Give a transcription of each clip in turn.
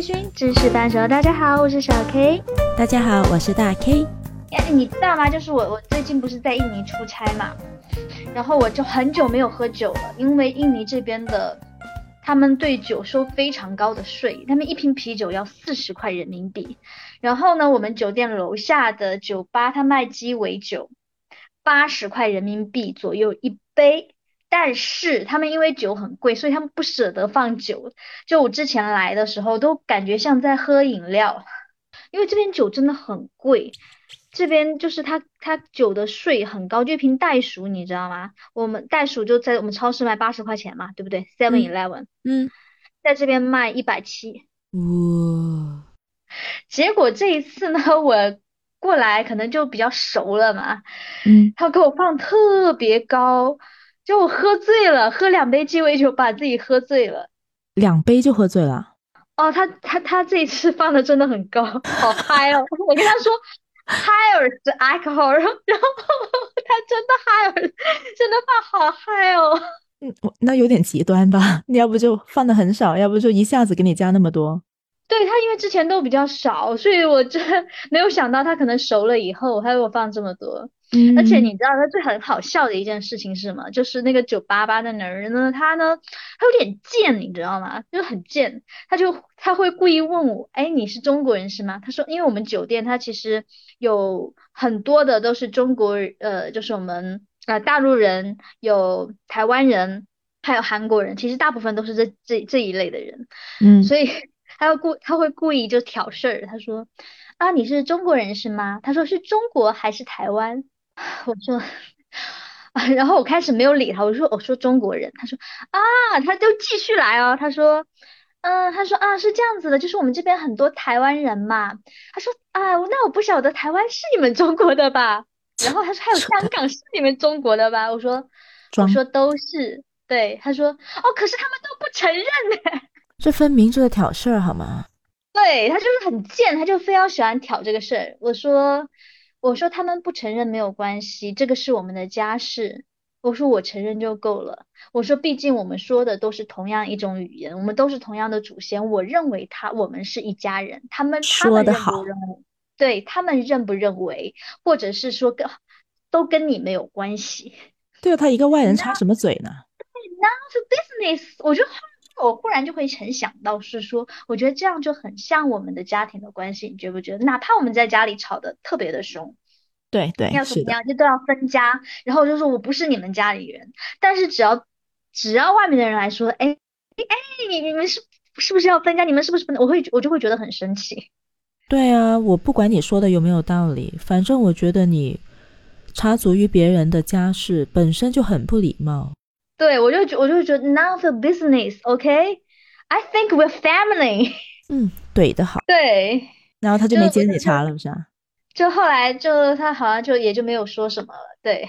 微醺知识半熟，大家好，我是小 K。大家好，我是大 K。哎，你知道吗？就是我，我最近不是在印尼出差嘛，然后我就很久没有喝酒了，因为印尼这边的他们对酒收非常高的税，他们一瓶啤酒要四十块人民币。然后呢，我们酒店楼下的酒吧，他卖鸡尾酒，八十块人民币左右一杯。但是他们因为酒很贵，所以他们不舍得放酒。就我之前来的时候，都感觉像在喝饮料，因为这边酒真的很贵。这边就是它它酒的税很高，就一瓶袋鼠，你知道吗？我们袋鼠就在我们超市卖八十块钱嘛，对不对？Seven Eleven，嗯，在这边卖一百七。哇！结果这一次呢，我过来可能就比较熟了嘛，嗯，他给我放特别高，就我喝醉了，喝两杯鸡尾酒把自己喝醉了。两杯就喝醉了。哦，他他他这一次放的真的很高，好嗨哦！我跟他说。higher the alcohol，然后然后他真的 higher，真的放好嗨哦。嗯，那有点极端吧？你要不就放的很少，要不就一下子给你加那么多。对他，因为之前都比较少，所以我真没有想到他可能熟了以后还给我放这么多。嗯，而且你知道他最很好笑的一件事情是什么？就是那个九八八的男人呢，他呢，他有点贱，你知道吗？就很贱，他就他会故意问我，哎，你是中国人是吗？他说，因为我们酒店他其实有很多的都是中国，呃，就是我们呃大陆人，有台湾人，还有韩国人，其实大部分都是这这这一类的人。嗯，所以他要故他会故意就挑事儿，他说，啊，你是中国人是吗？他说是中国还是台湾？我说，然后我开始没有理他，我说我说中国人，他说啊，他就继续来哦，他说，嗯，他说啊是这样子的，就是我们这边很多台湾人嘛，他说啊，那我不晓得台湾是你们中国的吧？然后他说还有香港是你们中国的吧？我说我说都是，对，他说哦，可是他们都不承认呢，这分明就是挑事儿好吗？对他就是很贱，他就非要喜欢挑这个事儿。我说。我说他们不承认没有关系，这个是我们的家事。我说我承认就够了。我说毕竟我们说的都是同样一种语言，我们都是同样的祖先。我认为他我们是一家人。他们说的好，对他们认不认为，或者是说跟都跟你没有关系。对啊，他一个外人插什么嘴呢？None of business。我就。我忽然就会很想到，是说，我觉得这样就很像我们的家庭的关系，你觉不觉得？哪怕我们在家里吵得特别的凶，对对，要怎么样就都要分家，然后就说我不是你们家里人，但是只要只要外面的人来说，哎哎，你你们是是不是要分家？你们是不是不能？我会我就会觉得很生气。对啊，我不管你说的有没有道理，反正我觉得你插足于别人的家事本身就很不礼貌。对，我就觉我就觉得 none of business，OK？I think we're family。嗯，怼的好。对，然后他就没接你茬了，不是？就后来就他好像就也就没有说什么了。对，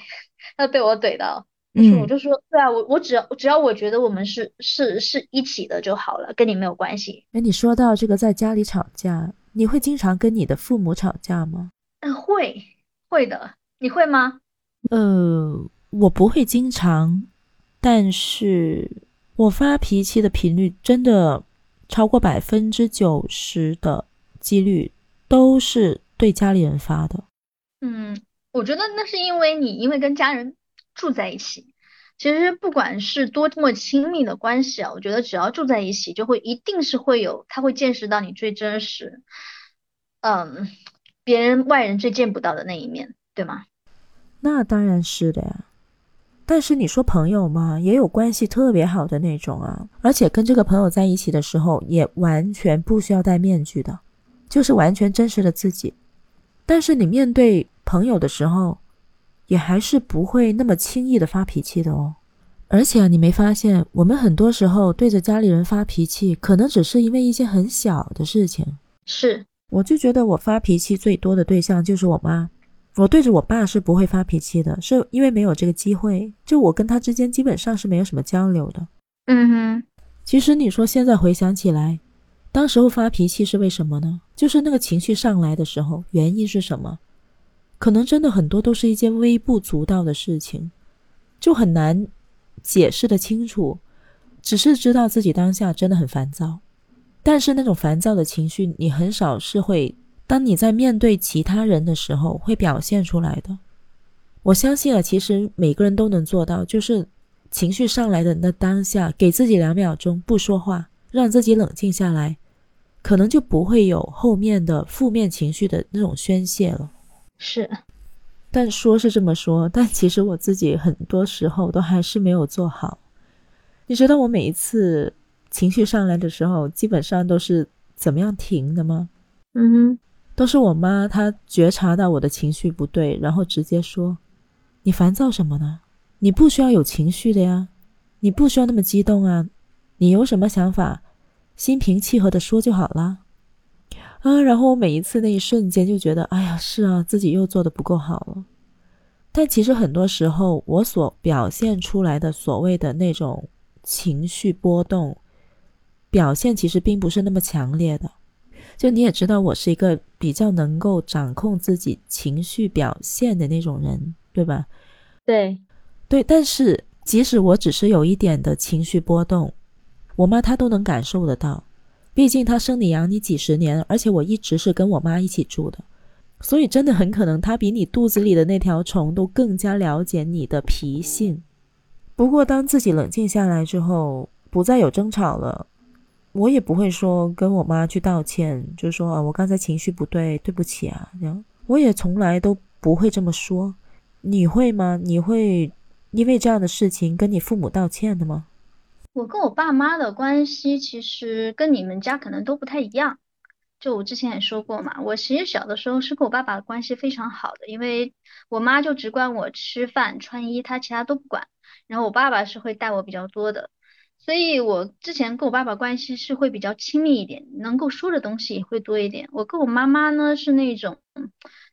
他被我怼到，嗯，我就说，对啊，我我只要只要我觉得我们是是是一起的就好了，跟你没有关系。哎，你说到这个在家里吵架，你会经常跟你的父母吵架吗？嗯，会会的。你会吗？呃，我不会经常。但是我发脾气的频率真的超过百分之九十的几率都是对家里人发的。嗯，我觉得那是因为你因为跟家人住在一起，其实不管是多么亲密的关系啊，我觉得只要住在一起，就会一定是会有他会见识到你最真实，嗯，别人外人最见不到的那一面，对吗？那当然是的呀。但是你说朋友嘛，也有关系特别好的那种啊，而且跟这个朋友在一起的时候，也完全不需要戴面具的，就是完全真实的自己。但是你面对朋友的时候，也还是不会那么轻易的发脾气的哦。而且你没发现，我们很多时候对着家里人发脾气，可能只是因为一件很小的事情。是，我就觉得我发脾气最多的对象就是我妈。我对着我爸是不会发脾气的，是因为没有这个机会。就我跟他之间基本上是没有什么交流的。嗯哼，其实你说现在回想起来，当时候发脾气是为什么呢？就是那个情绪上来的时候，原因是什么？可能真的很多都是一件微不足道的事情，就很难解释的清楚，只是知道自己当下真的很烦躁。但是那种烦躁的情绪，你很少是会当你在面对其他人的时候会表现出来的。我相信啊，其实每个人都能做到，就是情绪上来的那当下，给自己两秒钟不说话，让自己冷静下来，可能就不会有后面的负面情绪的那种宣泄了。是，但说是这么说，但其实我自己很多时候都还是没有做好。你知道我每一次情绪上来的时候，基本上都是怎么样停的吗？嗯哼，都是我妈她觉察到我的情绪不对，然后直接说。你烦躁什么呢？你不需要有情绪的呀，你不需要那么激动啊，你有什么想法，心平气和的说就好了。啊，然后我每一次那一瞬间就觉得，哎呀，是啊，自己又做的不够好了。但其实很多时候，我所表现出来的所谓的那种情绪波动，表现其实并不是那么强烈的。就你也知道，我是一个比较能够掌控自己情绪表现的那种人。对吧？对，对，但是即使我只是有一点的情绪波动，我妈她都能感受得到。毕竟她生你养你几十年，而且我一直是跟我妈一起住的，所以真的很可能她比你肚子里的那条虫都更加了解你的脾性。不过当自己冷静下来之后，不再有争吵了，我也不会说跟我妈去道歉，就是说啊，我刚才情绪不对，对不起啊，这样我也从来都不会这么说。你会吗？你会因为这样的事情跟你父母道歉的吗？我跟我爸妈的关系其实跟你们家可能都不太一样。就我之前也说过嘛，我其实小的时候是跟我爸爸关系非常好的，因为我妈就只管我吃饭穿衣，她其他都不管。然后我爸爸是会带我比较多的，所以我之前跟我爸爸关系是会比较亲密一点，能够说的东西也会多一点。我跟我妈妈呢是那种，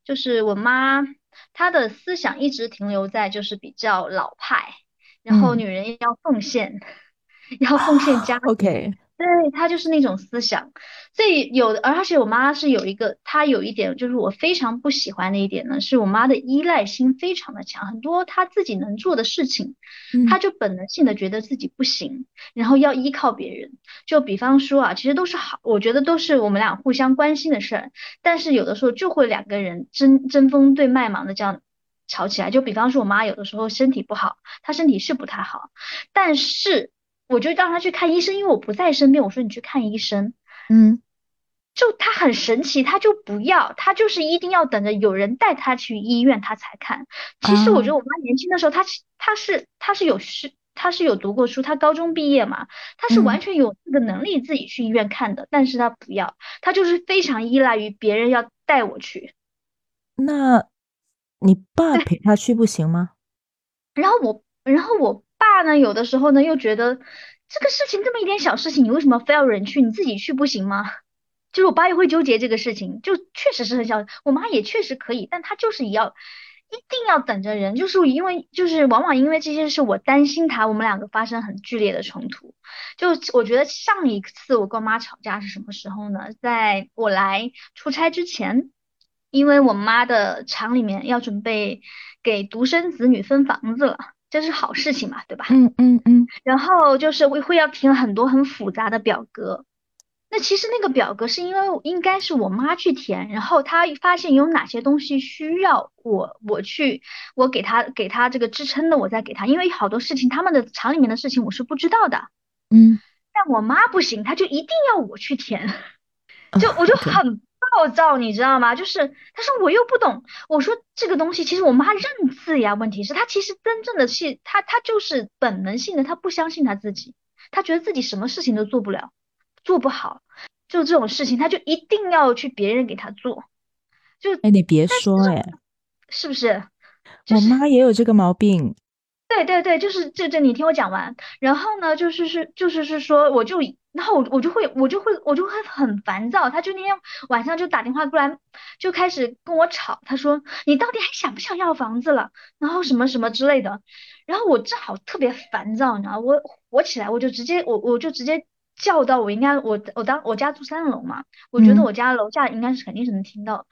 就是我妈。她的思想一直停留在就是比较老派，然后女人要奉献，要奉献家。OK。对他就是那种思想，所以有的，而且我妈是有一个，她有一点就是我非常不喜欢的一点呢，是我妈的依赖心非常的强，很多她自己能做的事情，她就本能性的觉得自己不行，然后要依靠别人。就比方说啊，其实都是好，我觉得都是我们俩互相关心的事儿，但是有的时候就会两个人针针锋对麦芒的这样吵起来。就比方说我妈有的时候身体不好，她身体是不太好，但是。我就让他去看医生，因为我不在身边。我说你去看医生，嗯，就他很神奇，他就不要，他就是一定要等着有人带他去医院，他才看。其实我觉得我妈年轻的时候，她她是她是有是她是有读过书，她高中毕业嘛，她是完全有这个能力自己去医院看的，但是她不要，她就是非常依赖于别人要带我去。那你爸陪他去不行吗？然后我，然后我。爸呢？有的时候呢，又觉得这个事情这么一点小事情，你为什么非要人去？你自己去不行吗？就是我爸也会纠结这个事情，就确实是很小。我妈也确实可以，但她就是要一定要等着人，就是因为就是往往因为这些事，我担心她，我们两个发生很剧烈的冲突。就我觉得上一次我跟我妈吵架是什么时候呢？在我来出差之前，因为我妈的厂里面要准备给独生子女分房子了。这是好事情嘛，对吧？嗯嗯嗯。然后就是会会要填很多很复杂的表格，那其实那个表格是因为应该是我妈去填，然后她发现有哪些东西需要我我去我给她给她这个支撑的，我再给她，因为好多事情他们的厂里面的事情我是不知道的。嗯。但我妈不行，她就一定要我去填，就我就很。暴躁，你知道吗？就是他说我又不懂，我说这个东西其实我妈认字呀。问题是，她其实真正的是她她就是本能性的，她不相信她自己，她觉得自己什么事情都做不了，做不好，就这种事情她就一定要去别人给她做。就哎，你别说哎，是不是？我妈也有这个毛病。对对对，就是这这，你听我讲完。然后呢，就是是就是是说，我就。然后我我就会我就会我就会很烦躁，他就那天晚上就打电话过来，就开始跟我吵。他说你到底还想不想要房子了？然后什么什么之类的。然后我正好特别烦躁，你知道，我火起来，我就直接我我就直接叫到我应该我我当我家住三楼嘛，我觉得我家楼下应该是肯定是能听到。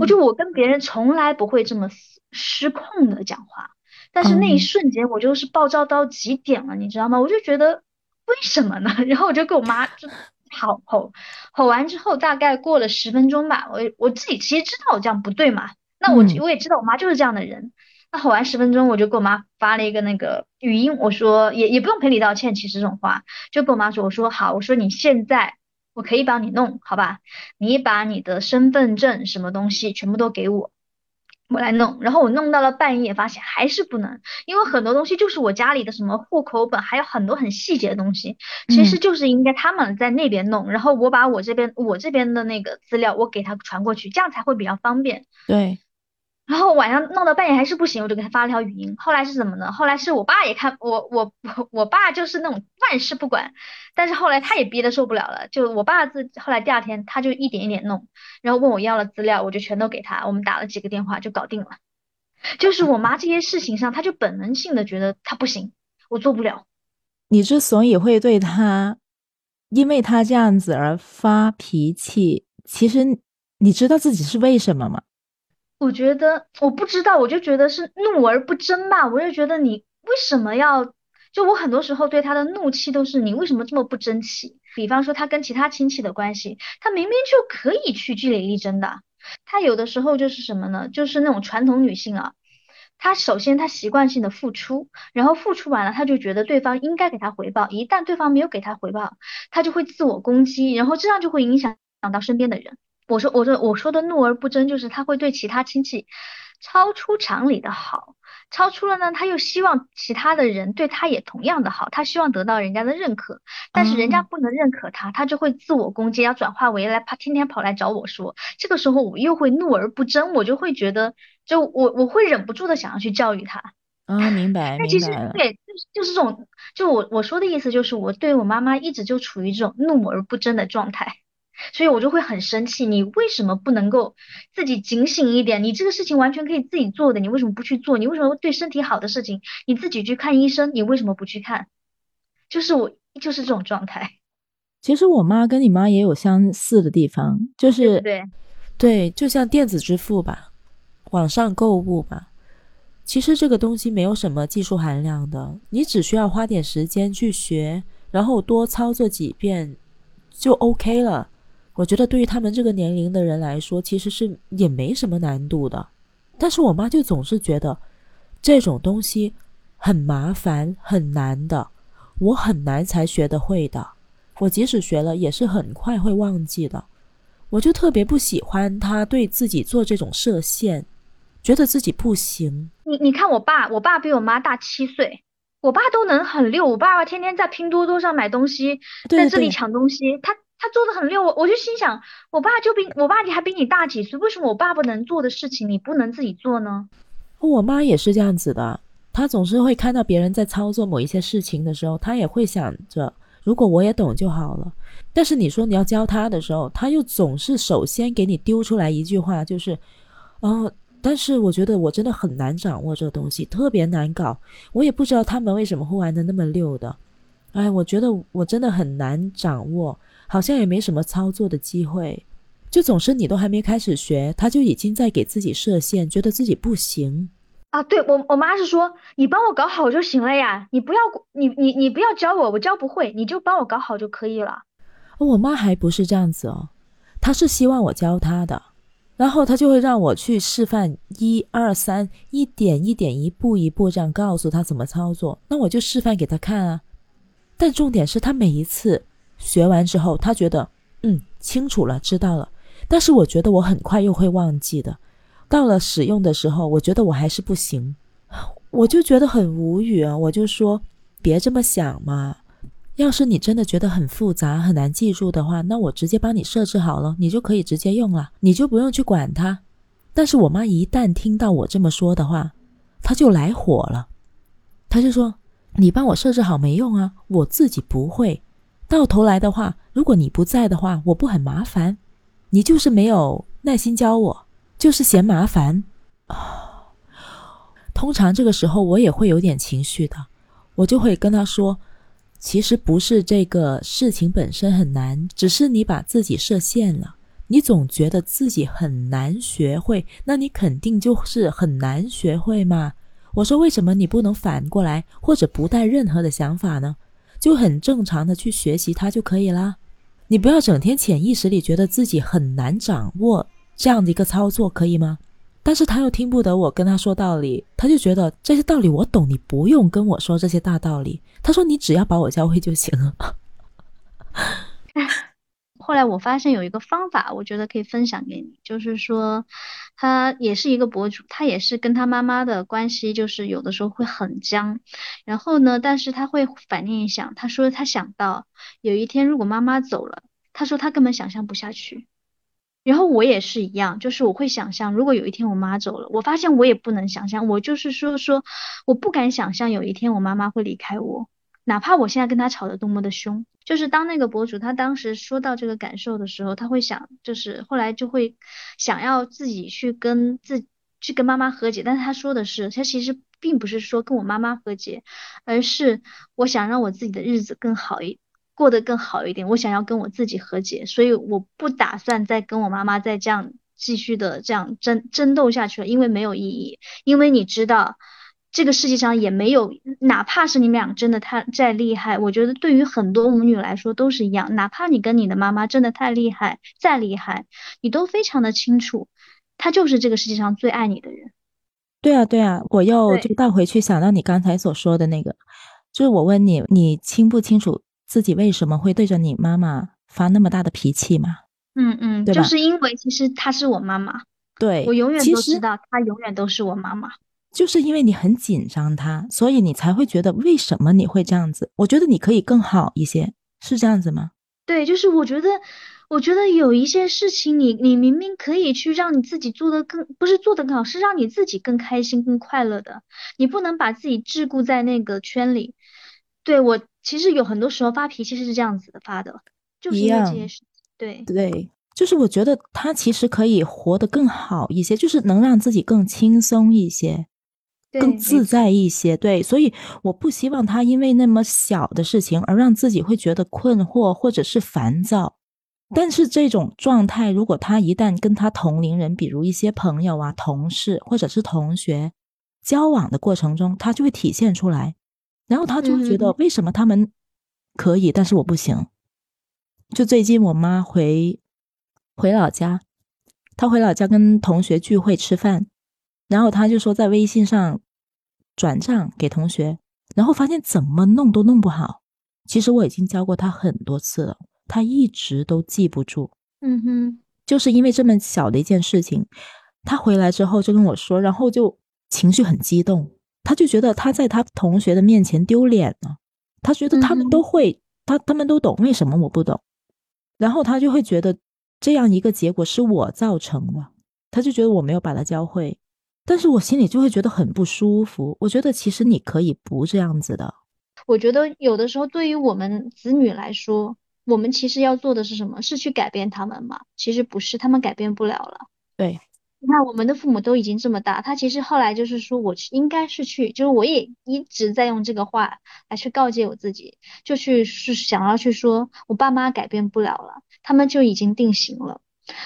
我就我跟别人从来不会这么失控的讲话，但是那一瞬间我就是暴躁到极点了，你知道吗？我就觉得。为什么呢？然后我就跟我妈就吼吼，吼完之后大概过了十分钟吧，我我自己其实知道我这样不对嘛，那我我也知道我妈就是这样的人。那吼完十分钟，我就给我妈发了一个那个语音，我说也也不用赔礼道歉，其实这种话就跟我妈说，我说好，我说你现在我可以帮你弄好吧，你把你的身份证什么东西全部都给我。我来弄，然后我弄到了半夜，发现还是不能，因为很多东西就是我家里的什么户口本，还有很多很细节的东西，其实就是应该他们在那边弄，然后我把我这边我这边的那个资料我给他传过去，这样才会比较方便。对。然后晚上弄到半夜还是不行，我就给他发了条语音。后来是怎么呢？后来是我爸也看我我我我爸就是那种万事不管，但是后来他也憋得受不了了，就我爸自后来第二天他就一点一点弄，然后问我要了资料，我就全都给他，我们打了几个电话就搞定了。就是我妈这些事情上，他就本能性的觉得他不行，我做不了。你之所以会对他，因为他这样子而发脾气，其实你知道自己是为什么吗？我觉得我不知道，我就觉得是怒而不争吧。我就觉得你为什么要？就我很多时候对他的怒气都是你为什么这么不争气？比方说他跟其他亲戚的关系，他明明就可以去据理力争的。他有的时候就是什么呢？就是那种传统女性啊，她首先她习惯性的付出，然后付出完了，她就觉得对方应该给她回报。一旦对方没有给她回报，她就会自我攻击，然后这样就会影响到身边的人。我说，我说，我说的怒而不争，就是他会对其他亲戚超出常理的好，超出了呢，他又希望其他的人对他也同样的好，他希望得到人家的认可，但是人家不能认可他，他就会自我攻击，要转化为来，他天天跑来找我说，这个时候我又会怒而不争，我就会觉得，就我我会忍不住的想要去教育他。啊，明白，那其实对，就是就是这种，就我我说的意思就是，我对我妈妈一直就处于这种怒而不争的状态。所以我就会很生气，你为什么不能够自己警醒一点？你这个事情完全可以自己做的，你为什么不去做？你为什么对身体好的事情你自己去看医生？你为什么不去看？就是我就是这种状态。其实我妈跟你妈也有相似的地方，就是对对，就像电子支付吧，网上购物吧，其实这个东西没有什么技术含量的，你只需要花点时间去学，然后多操作几遍就 OK 了。我觉得对于他们这个年龄的人来说，其实是也没什么难度的。但是我妈就总是觉得这种东西很麻烦、很难的，我很难才学得会的。我即使学了，也是很快会忘记的。我就特别不喜欢他对自己做这种设限，觉得自己不行。你你看我爸，我爸比我妈大七岁，我爸都能很溜。我爸爸天天在拼多多上买东西，在这里抢东西，他。他做的很溜，我我就心想，我爸就比我爸你还比你大几岁，为什么我爸不能做的事情你不能自己做呢？我妈也是这样子的，她总是会看到别人在操作某一些事情的时候，她也会想着，如果我也懂就好了。但是你说你要教她的时候，她又总是首先给你丢出来一句话，就是，哦，但是我觉得我真的很难掌握这个东西，特别难搞，我也不知道他们为什么会玩的那么溜的，哎，我觉得我真的很难掌握。好像也没什么操作的机会，就总是你都还没开始学，他就已经在给自己设限，觉得自己不行啊。对我，我妈是说你帮我搞好就行了呀，你不要你你你不要教我，我教不会，你就帮我搞好就可以了。我妈还不是这样子哦，她是希望我教她的，然后她就会让我去示范一二三，一点一点，一步一步这样告诉她怎么操作，那我就示范给她看啊。但重点是她每一次。学完之后，他觉得嗯清楚了，知道了。但是我觉得我很快又会忘记的。到了使用的时候，我觉得我还是不行，我就觉得很无语啊！我就说别这么想嘛。要是你真的觉得很复杂、很难记住的话，那我直接帮你设置好了，你就可以直接用了，你就不用去管它。但是我妈一旦听到我这么说的话，她就来火了，她就说：“你帮我设置好没用啊，我自己不会。”到头来的话，如果你不在的话，我不很麻烦。你就是没有耐心教我，就是嫌麻烦。通常这个时候我也会有点情绪的，我就会跟他说，其实不是这个事情本身很难，只是你把自己设限了。你总觉得自己很难学会，那你肯定就是很难学会嘛。我说为什么你不能反过来，或者不带任何的想法呢？就很正常的去学习它就可以啦。你不要整天潜意识里觉得自己很难掌握这样的一个操作，可以吗？但是他又听不得我跟他说道理，他就觉得这些道理我懂，你不用跟我说这些大道理。他说你只要把我教会就行了。后来我发现有一个方法，我觉得可以分享给你，就是说，他也是一个博主，他也是跟他妈妈的关系，就是有的时候会很僵。然后呢，但是他会反念一想，他说他想到有一天如果妈妈走了，他说他根本想象不下去。然后我也是一样，就是我会想象，如果有一天我妈走了，我发现我也不能想象，我就是说说，我不敢想象有一天我妈妈会离开我。哪怕我现在跟他吵得多么的凶，就是当那个博主他当时说到这个感受的时候，他会想，就是后来就会想要自己去跟自去跟妈妈和解，但是他说的是，他其实并不是说跟我妈妈和解，而是我想让我自己的日子更好一过得更好一点，我想要跟我自己和解，所以我不打算再跟我妈妈再这样继续的这样争争斗下去了，因为没有意义，因为你知道。这个世界上也没有，哪怕是你们俩真的太再厉害，我觉得对于很多母女来说都是一样。哪怕你跟你的妈妈真的太厉害，再厉害，你都非常的清楚，她就是这个世界上最爱你的人。对啊，对啊，我又就倒回去想到你刚才所说的那个，就是我问你，你清不清楚自己为什么会对着你妈妈发那么大的脾气吗？嗯嗯，就是因为其实她是我妈妈，对我永远都知道她永远都是我妈妈。就是因为你很紧张他，所以你才会觉得为什么你会这样子？我觉得你可以更好一些，是这样子吗？对，就是我觉得，我觉得有一些事情，你你明明可以去让你自己做的更，不是做的更好，是让你自己更开心、更快乐的。你不能把自己桎梏在那个圈里。对我，其实有很多时候发脾气是这样子的发的，就是因为这些事情。对对，就是我觉得他其实可以活得更好一些，就是能让自己更轻松一些。更自在一些，对，所以我不希望他因为那么小的事情而让自己会觉得困惑或者是烦躁。但是这种状态，如果他一旦跟他同龄人，比如一些朋友啊、同事或者是同学交往的过程中，他就会体现出来，然后他就会觉得为什么他们可以，但是我不行。就最近我妈回回老家，她回老家跟同学聚会吃饭。然后他就说在微信上转账给同学，然后发现怎么弄都弄不好。其实我已经教过他很多次了，他一直都记不住。嗯哼，就是因为这么小的一件事情，他回来之后就跟我说，然后就情绪很激动，他就觉得他在他同学的面前丢脸了。他觉得他们都会，他他们都懂，为什么我不懂？然后他就会觉得这样一个结果是我造成的，他就觉得我没有把他教会。但是我心里就会觉得很不舒服。我觉得其实你可以不这样子的。我觉得有的时候对于我们子女来说，我们其实要做的是什么？是去改变他们吗？其实不是，他们改变不了了。对，你看我们的父母都已经这么大，他其实后来就是说我应该是去，就是我也一直在用这个话来去告诫我自己，就去是想要去说，我爸妈改变不了了，他们就已经定型了。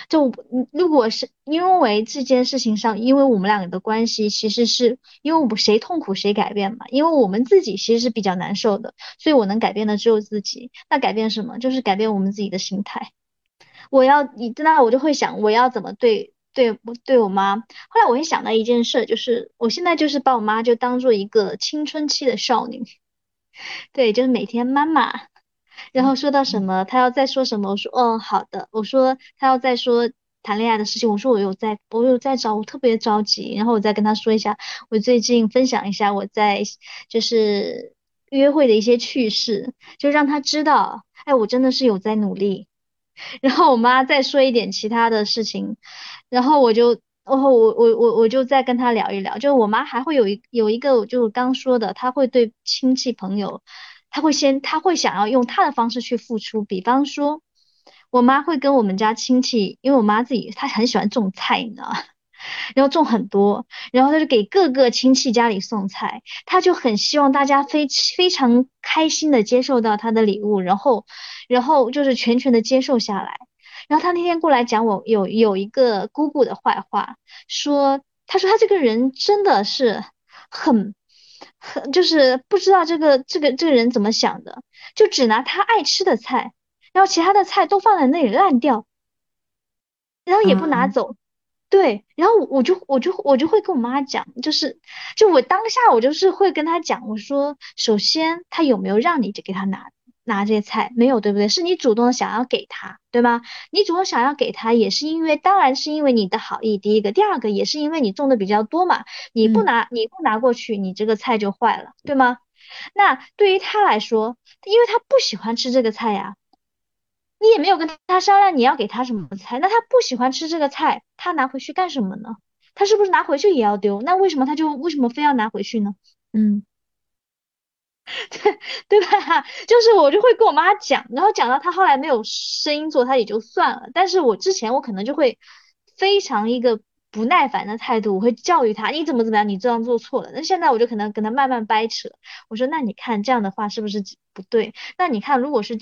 就如果是因为这件事情上，因为我们两个的关系，其实是因为我们谁痛苦谁改变嘛，因为我们自己其实是比较难受的，所以我能改变的只有自己。那改变什么？就是改变我们自己的心态。我要你，那我就会想，我要怎么对对对我妈？后来我会想到一件事，就是我现在就是把我妈就当做一个青春期的少女，对，就是每天妈妈。然后说到什么，他要再说什么，我说哦好的。我说他要再说谈恋爱的事情，我说我有在，我有在找，我特别着急。然后我再跟他说一下，我最近分享一下我在就是约会的一些趣事，就让他知道，哎，我真的是有在努力。然后我妈再说一点其他的事情，然后我就，然后我我我我就再跟他聊一聊。就我妈还会有一有一个，就刚说的，她会对亲戚朋友。他会先，他会想要用他的方式去付出。比方说，我妈会跟我们家亲戚，因为我妈自己她很喜欢种菜，你知道？然后种很多，然后他就给各个亲戚家里送菜，他就很希望大家非非常开心的接受到他的礼物，然后，然后就是全权的接受下来。然后他那天过来讲我有有一个姑姑的坏话，说他说他这个人真的是很。很就是不知道这个这个这个人怎么想的，就只拿他爱吃的菜，然后其他的菜都放在那里烂掉，然后也不拿走。对，然后我就我就我就会跟我妈讲，就是就我当下我就是会跟她讲，我说首先他有没有让你给他拿拿这些菜，没有对不对？是你主动想要给他，对吗？你主动想要给他，也是因为当然是因为你的好意，第一个，第二个也是因为你种的比较多嘛，你不拿你不拿过去，你这个菜就坏了，对吗？那对于他来说，因为他不喜欢吃这个菜呀。你也没有跟他商量你要给他什么菜，那他不喜欢吃这个菜，他拿回去干什么呢？他是不是拿回去也要丢？那为什么他就为什么非要拿回去呢？嗯，对 对吧？就是我就会跟我妈讲，然后讲到她后来没有声音做，她也就算了。但是我之前我可能就会非常一个。不耐烦的态度，我会教育她，你怎么怎么样，你这样做错了。那现在我就可能跟她慢慢掰扯，我说，那你看这样的话是不是不对？那你看，如果是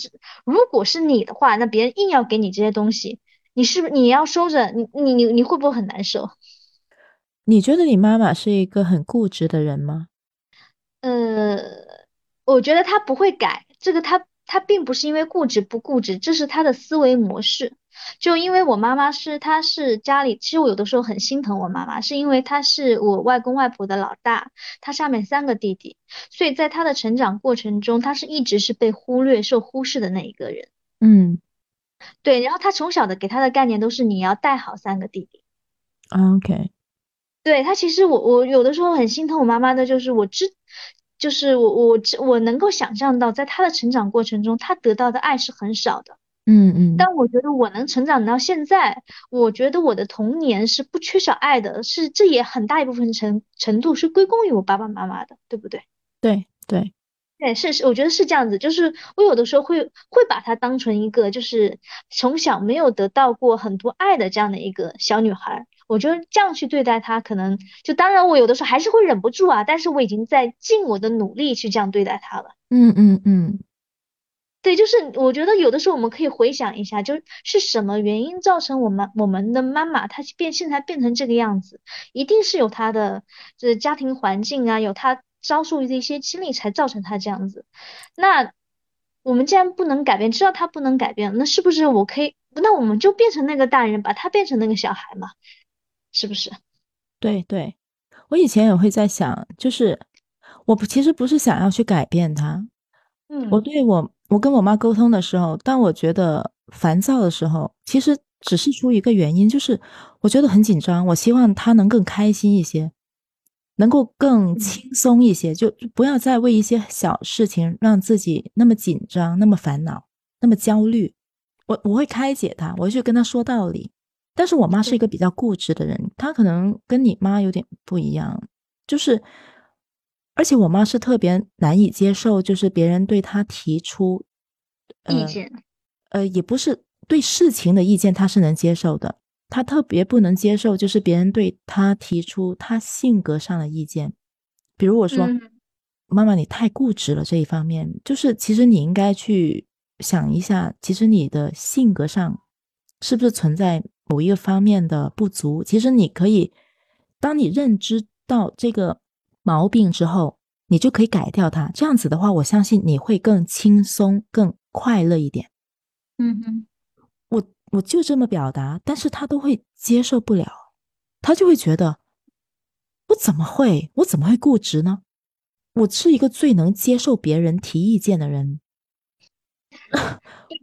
如果是你的话，那别人硬要给你这些东西，你是不是你要收着？你你你你会不会很难受？你觉得你妈妈是一个很固执的人吗？呃，我觉得他不会改，这个他他并不是因为固执不固执，这是他的思维模式。就因为我妈妈是，她是家里，其实我有的时候很心疼我妈妈，是因为她是我外公外婆的老大，她下面三个弟弟，所以在她的成长过程中，她是一直是被忽略、受忽视的那一个人。嗯，对，然后她从小的给她的概念都是你要带好三个弟弟。OK，对她其实我我有的时候很心疼我妈妈的，就是我知，就是我我我能够想象到，在他的成长过程中，他得到的爱是很少的。嗯嗯，但我觉得我能成长到现在，我觉得我的童年是不缺少爱的，是这也很大一部分程程度是归功于我爸爸妈妈的，对不对？对对对，是是，我觉得是这样子，就是我有的时候会会把她当成一个就是从小没有得到过很多爱的这样的一个小女孩，我觉得这样去对待他，可能就当然我有的时候还是会忍不住啊，但是我已经在尽我的努力去这样对待他了。嗯嗯嗯。对，就是我觉得有的时候我们可以回想一下，就是什么原因造成我们我们的妈妈她变现在变成这个样子，一定是有她的就是家庭环境啊，有她遭受的一些经历才造成她这样子。那我们既然不能改变，知道她不能改变，那是不是我可以？那我们就变成那个大人，把他变成那个小孩嘛？是不是？对对，我以前也会在想，就是我其实不是想要去改变他，嗯，我对我。我跟我妈沟通的时候，当我觉得烦躁的时候，其实只是出于一个原因，就是我觉得很紧张。我希望他能更开心一些，能够更轻松一些，就不要再为一些小事情让自己那么紧张、那么烦恼、那么焦虑。我我会开解他，我会去跟他说道理。但是我妈是一个比较固执的人，她可能跟你妈有点不一样，就是。而且我妈是特别难以接受，就是别人对她提出意见，呃，也不是对事情的意见，她是能接受的。她特别不能接受，就是别人对她提出她性格上的意见。比如我说：“妈妈，你太固执了。”这一方面，就是其实你应该去想一下，其实你的性格上是不是存在某一个方面的不足？其实你可以，当你认知到这个。毛病之后，你就可以改掉它。这样子的话，我相信你会更轻松、更快乐一点。嗯哼，我我就这么表达，但是他都会接受不了，他就会觉得我怎么会，我怎么会固执呢？我是一个最能接受别人提意见的人。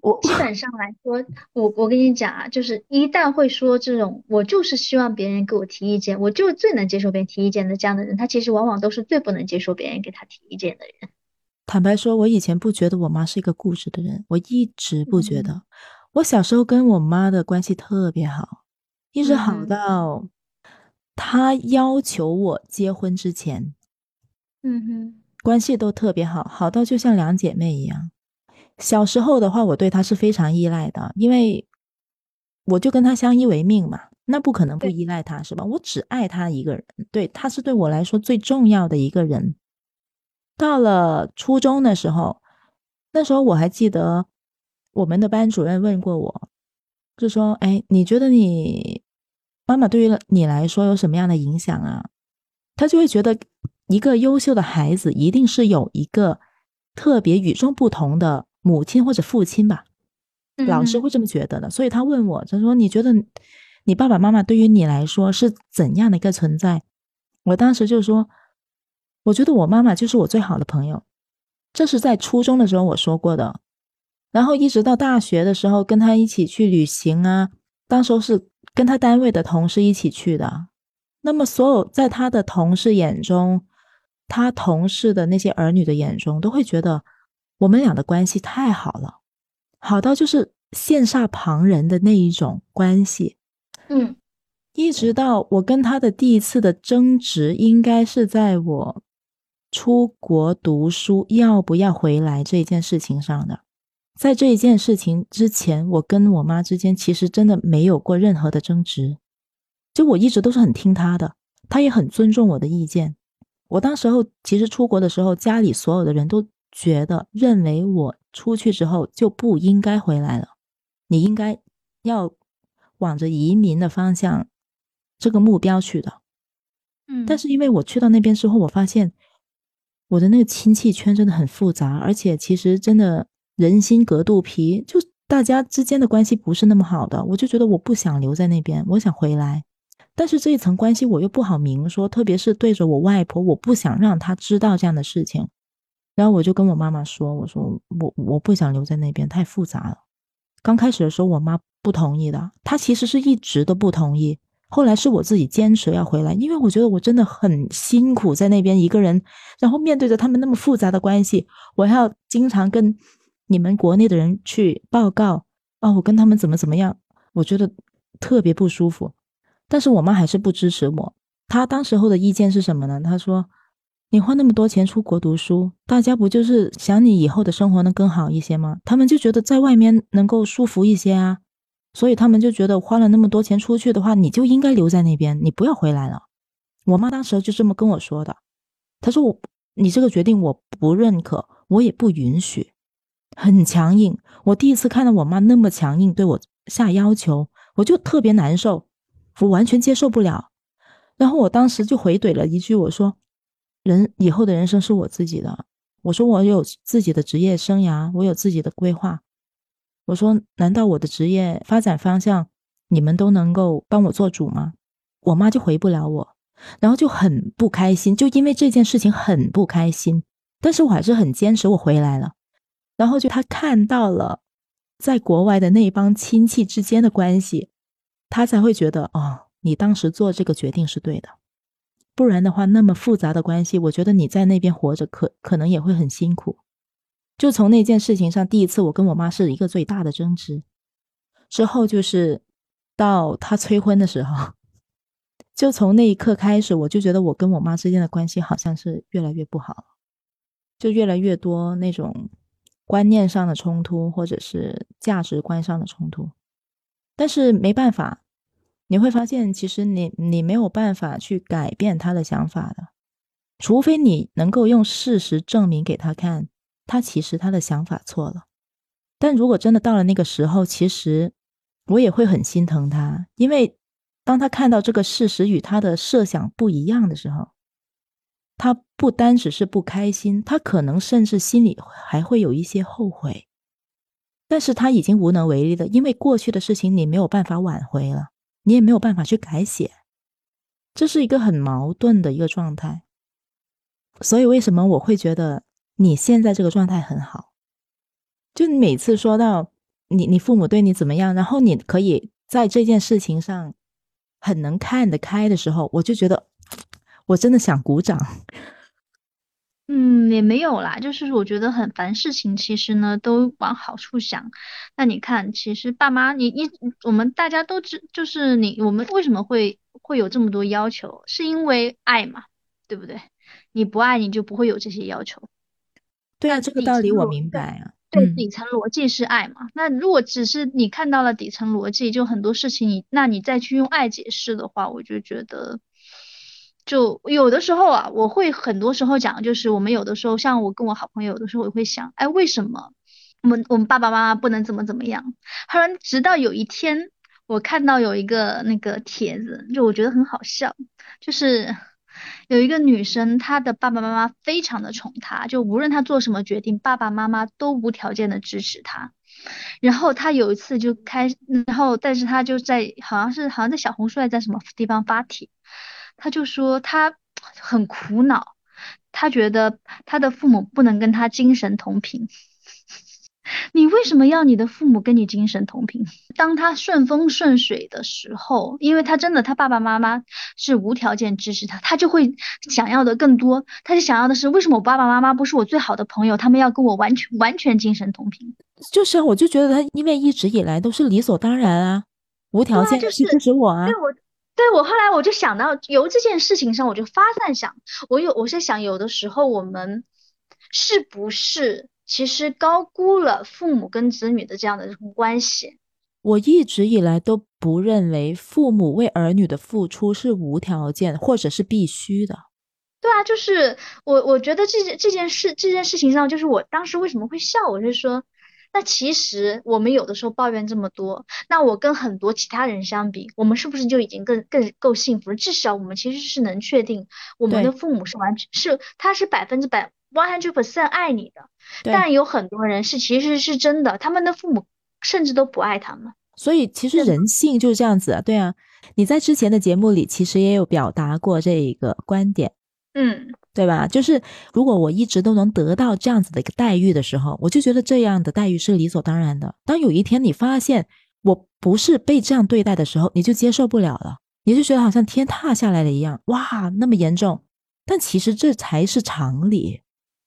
我基本上来说，我我跟你讲啊，就是一旦会说这种，我就是希望别人给我提意见，我就最能接受别人提意见的这样的人，他其实往往都是最不能接受别人给他提意见的人。坦白说，我以前不觉得我妈是一个固执的人，我一直不觉得。我小时候跟我妈的关系特别好，一直好到她要求我结婚之前，嗯哼，关系都特别好，好到就像两姐妹一样。小时候的话，我对他是非常依赖的，因为我就跟他相依为命嘛，那不可能不依赖他，是吧？我只爱他一个人，对，他是对我来说最重要的一个人。到了初中的时候，那时候我还记得我们的班主任问过我，就说：“哎，你觉得你妈妈对于你来说有什么样的影响啊？”他就会觉得一个优秀的孩子一定是有一个特别与众不同的。母亲或者父亲吧，老师会这么觉得的。所以他问我，他说：“你觉得你爸爸妈妈对于你来说是怎样的一个存在？”我当时就说：“我觉得我妈妈就是我最好的朋友。”这是在初中的时候我说过的。然后一直到大学的时候，跟他一起去旅行啊，当时候是跟他单位的同事一起去的。那么，所有在他的同事眼中，他同事的那些儿女的眼中，都会觉得我们俩的关系太好了，好到就是羡煞旁人的那一种关系。嗯，一直到我跟他的第一次的争执，应该是在我出国读书要不要回来这件事情上的。在这一件事情之前，我跟我妈之间其实真的没有过任何的争执。就我一直都是很听他的，他也很尊重我的意见。我当时候其实出国的时候，家里所有的人都觉得认为我出去之后就不应该回来了，你应该要往着移民的方向这个目标去的。嗯，但是因为我去到那边之后，我发现我的那个亲戚圈真的很复杂，而且其实真的人心隔肚皮，就大家之间的关系不是那么好的。我就觉得我不想留在那边，我想回来。但是这一层关系我又不好明说，特别是对着我外婆，我不想让她知道这样的事情。然后我就跟我妈妈说：“我说我我不想留在那边，太复杂了。”刚开始的时候，我妈不同意的，她其实是一直都不同意。后来是我自己坚持要回来，因为我觉得我真的很辛苦在那边一个人，然后面对着他们那么复杂的关系，我还要经常跟你们国内的人去报告哦，我跟他们怎么怎么样，我觉得特别不舒服。但是我妈还是不支持我。她当时候的意见是什么呢？她说：“你花那么多钱出国读书，大家不就是想你以后的生活能更好一些吗？他们就觉得在外面能够舒服一些啊，所以他们就觉得花了那么多钱出去的话，你就应该留在那边，你不要回来了。”我妈当时就这么跟我说的。她说：“我你这个决定我不认可，我也不允许。”很强硬。我第一次看到我妈那么强硬对我下要求，我就特别难受。我完全接受不了，然后我当时就回怼了一句，我说：“人以后的人生是我自己的，我说我有自己的职业生涯，我有自己的规划。我说，难道我的职业发展方向你们都能够帮我做主吗？”我妈就回不了我，然后就很不开心，就因为这件事情很不开心。但是我还是很坚持，我回来了。然后就他看到了在国外的那帮亲戚之间的关系。他才会觉得哦，你当时做这个决定是对的，不然的话，那么复杂的关系，我觉得你在那边活着可可能也会很辛苦。就从那件事情上，第一次我跟我妈是一个最大的争执，之后就是到他催婚的时候，就从那一刻开始，我就觉得我跟我妈之间的关系好像是越来越不好，就越来越多那种观念上的冲突，或者是价值观上的冲突。但是没办法，你会发现，其实你你没有办法去改变他的想法的，除非你能够用事实证明给他看，他其实他的想法错了。但如果真的到了那个时候，其实我也会很心疼他，因为当他看到这个事实与他的设想不一样的时候，他不单只是不开心，他可能甚至心里还会有一些后悔。但是他已经无能为力了，因为过去的事情你没有办法挽回了，你也没有办法去改写，这是一个很矛盾的一个状态。所以为什么我会觉得你现在这个状态很好？就你每次说到你你父母对你怎么样，然后你可以在这件事情上很能看得开的时候，我就觉得 我真的想鼓掌。嗯，也没有啦，就是我觉得很烦事情其实呢都往好处想。那你看，其实爸妈，你一我们大家都知，就是你我们为什么会会有这么多要求，是因为爱嘛，对不对？你不爱你就不会有这些要求。对啊，这个道理我明白啊。对，底层逻辑是爱嘛。那如果只是你看到了底层逻辑，就很多事情你那你再去用爱解释的话，我就觉得。就有的时候啊，我会很多时候讲，就是我们有的时候，像我跟我好朋友，有的时候我会想，哎，为什么我们我们爸爸妈妈不能怎么怎么样？后来直到有一天，我看到有一个那个帖子，就我觉得很好笑，就是有一个女生，她的爸爸妈妈非常的宠她，就无论她做什么决定，爸爸妈妈都无条件的支持她。然后他有一次就开，然后但是他就在好像是好像在小红书还在什么地方发帖，他就说他很苦恼，他觉得他的父母不能跟他精神同频。你为什么要你的父母跟你精神同频？当他顺风顺水的时候，因为他真的他爸爸妈妈是无条件支持他，他就会想要的更多。他就想要的是，为什么我爸爸妈妈不是我最好的朋友？他们要跟我完全完全精神同频。就是啊，我就觉得他因为一直以来都是理所当然啊，无条件去支持我啊。对我，对我后来我就想到由这件事情上，我就发散想，我有我是想有的时候我们是不是？其实高估了父母跟子女的这样的这种关系。我一直以来都不认为父母为儿女的付出是无条件或者是必须的。对啊，就是我我觉得这件这件事这件事情上，就是我当时为什么会笑，我是说，那其实我们有的时候抱怨这么多，那我跟很多其他人相比，我们是不是就已经更更够幸福了？至少我们其实是能确定，我们的父母是完全是他是百分之百。one hundred percent 爱你的，但有很多人是其实是真的，他们的父母甚至都不爱他们。所以其实人性就是这样子，对啊。你在之前的节目里其实也有表达过这一个观点，嗯，对吧？就是如果我一直都能得到这样子的一个待遇的时候，我就觉得这样的待遇是理所当然的。当有一天你发现我不是被这样对待的时候，你就接受不了了，你就觉得好像天塌下来了一样，哇，那么严重。但其实这才是常理。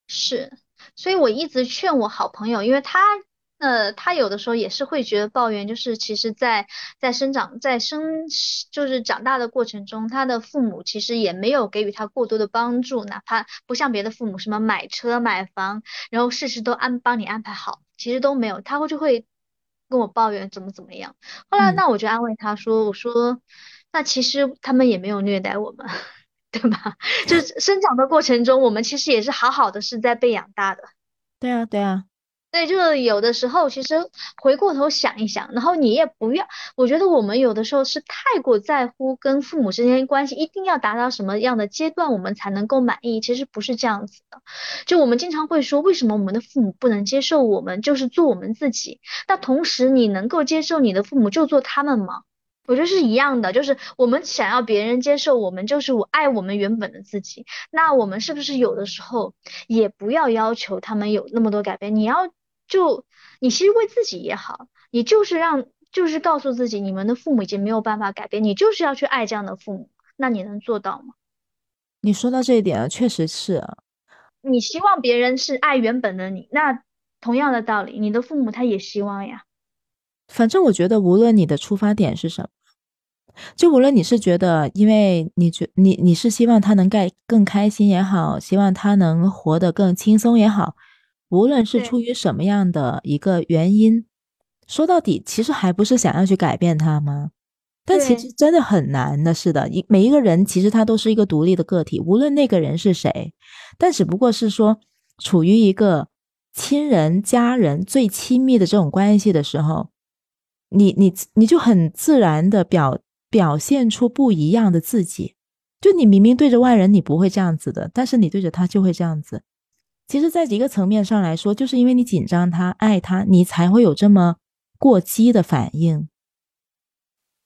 是，所以我一直劝我好朋友，因为他，呃，他有的时候也是会觉得抱怨，就是其实，在在生长在生就是长大的过程中，他的父母其实也没有给予他过多的帮助，哪怕不像别的父母什么买车买房，然后事事都安帮你安排好，其实都没有，他会就会跟我抱怨怎么怎么样。后来那我就安慰他说，我说那其实他们也没有虐待我们。对吧？就是生长的过程中，我们其实也是好好的，是在被养大的。对啊，对啊，对，就是有的时候，其实回过头想一想，然后你也不要，我觉得我们有的时候是太过在乎跟父母之间关系一定要达到什么样的阶段，我们才能够满意。其实不是这样子的。就我们经常会说，为什么我们的父母不能接受我们，就是做我们自己？那同时，你能够接受你的父母就做他们吗？我觉得是一样的，就是我们想要别人接受我们，就是我爱我们原本的自己。那我们是不是有的时候也不要要求他们有那么多改变？你要就你其实为自己也好，你就是让就是告诉自己，你们的父母已经没有办法改变，你就是要去爱这样的父母。那你能做到吗？你说到这一点啊，确实是啊。你希望别人是爱原本的你，那同样的道理，你的父母他也希望呀。反正我觉得，无论你的出发点是什么。就无论你是觉得，因为你觉你你是希望他能盖更开心也好，希望他能活得更轻松也好，无论是出于什么样的一个原因，说到底，其实还不是想要去改变他吗？但其实真的很难的，是的，一每一个人其实他都是一个独立的个体，无论那个人是谁，但只不过是说处于一个亲人、家人最亲密的这种关系的时候，你你你就很自然的表。表现出不一样的自己，就你明明对着外人你不会这样子的，但是你对着他就会这样子。其实，在一个层面上来说，就是因为你紧张他、爱他，你才会有这么过激的反应。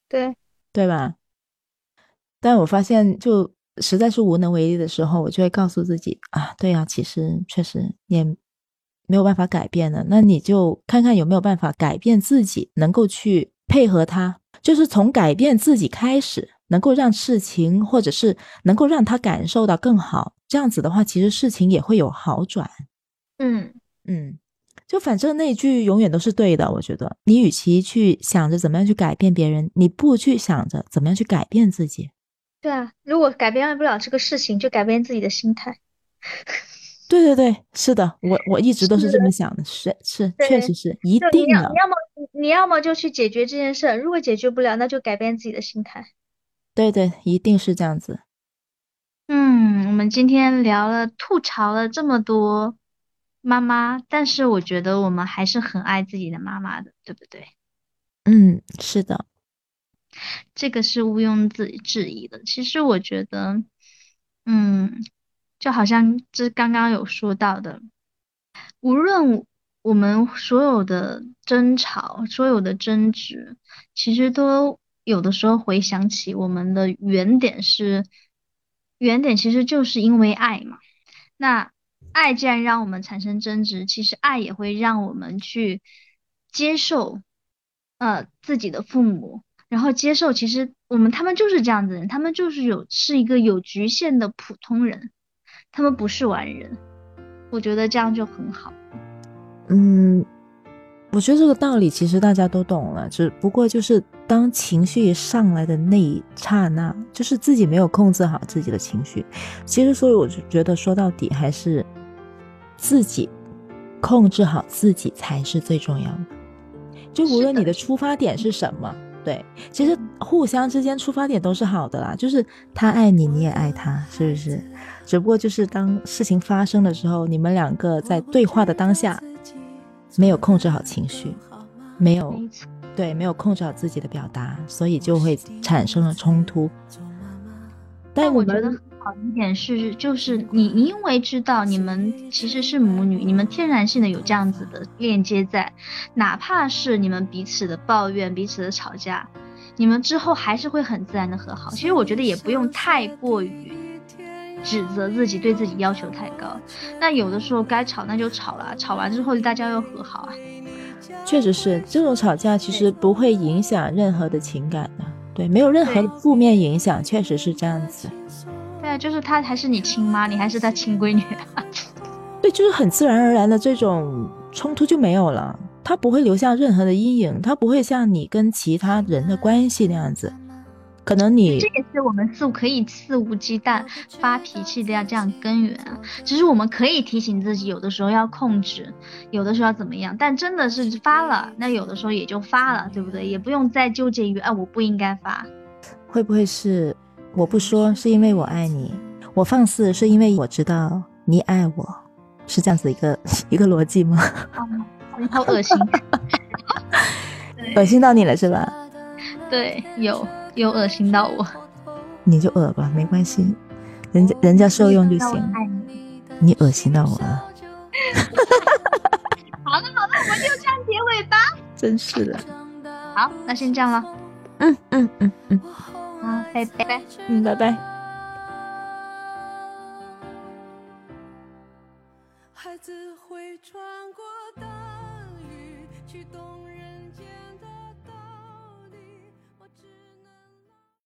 对，对吧？但我发现，就实在是无能为力的时候，我就会告诉自己啊，对呀，其实确实也没有办法改变的。那你就看看有没有办法改变自己，能够去配合他。就是从改变自己开始，能够让事情，或者是能够让他感受到更好，这样子的话，其实事情也会有好转。嗯嗯，就反正那句永远都是对的。我觉得，你与其去想着怎么样去改变别人，你不去想着怎么样去改变自己。对啊，如果改变不了这个事情，就改变自己的心态。对对对，是的，我我一直都是这么想的，是是，确实是一定的。你要么你要么就去解决这件事，如果解决不了，那就改变自己的心态。对对，一定是这样子。嗯，我们今天聊了吐槽了这么多妈妈，但是我觉得我们还是很爱自己的妈妈的，对不对？嗯，是的，这个是毋庸置置疑的。其实我觉得，嗯。就好像这刚刚有说到的，无论我们所有的争吵，所有的争执，其实都有的时候回想起我们的原点是，原点其实就是因为爱嘛。那爱既然让我们产生争执，其实爱也会让我们去接受，呃，自己的父母。然后接受，其实我们他们就是这样子人，他们就是有是一个有局限的普通人，他们不是完人，我觉得这样就很好。嗯，我觉得这个道理其实大家都懂了，只不过就是当情绪上来的那一刹那，就是自己没有控制好自己的情绪。其实，所以我就觉得说到底还是自己控制好自己才是最重要的。就无论你的出发点是什么。对，其实互相之间出发点都是好的啦，就是他爱你，你也爱他，是不是？只不过就是当事情发生的时候，你们两个在对话的当下，没有控制好情绪，没有，对，没有控制好自己的表达，所以就会产生了冲突。但我觉得很好一点是，就是你因为知道你们其实是母女，你们天然性的有这样子的链接在，哪怕是你们彼此的抱怨、彼此的吵架，你们之后还是会很自然的和好。其实我觉得也不用太过于指责自己，对自己要求太高。那有的时候该吵那就吵了，吵完之后大家又和好啊。确实是这种吵架，其实不会影响任何的情感的。对，没有任何的负面影响，确实是这样子。对啊，就是她还是你亲妈，你还是她亲闺女。对，就是很自然而然的这种冲突就没有了，他不会留下任何的阴影，他不会像你跟其他人的关系那样子。可能你这也是我们肆可以肆无忌惮发脾气的呀，这样根源啊。只是我们可以提醒自己，有的时候要控制，有的时候要怎么样。但真的是发了，那有的时候也就发了，对不对？也不用再纠结于啊，我不应该发。会不会是我不说是因为我爱你，我放肆是因为我知道你爱我，是这样子一个 一个逻辑吗？你好恶心，恶心到你了是吧？对，有。又恶心到我，你就恶吧，没关系，人家人家受用就行。你恶心到我了。好了好了，我们就这样结尾吧。真是的。好，那先这样了。嗯嗯嗯嗯。好，拜拜。嗯，拜拜。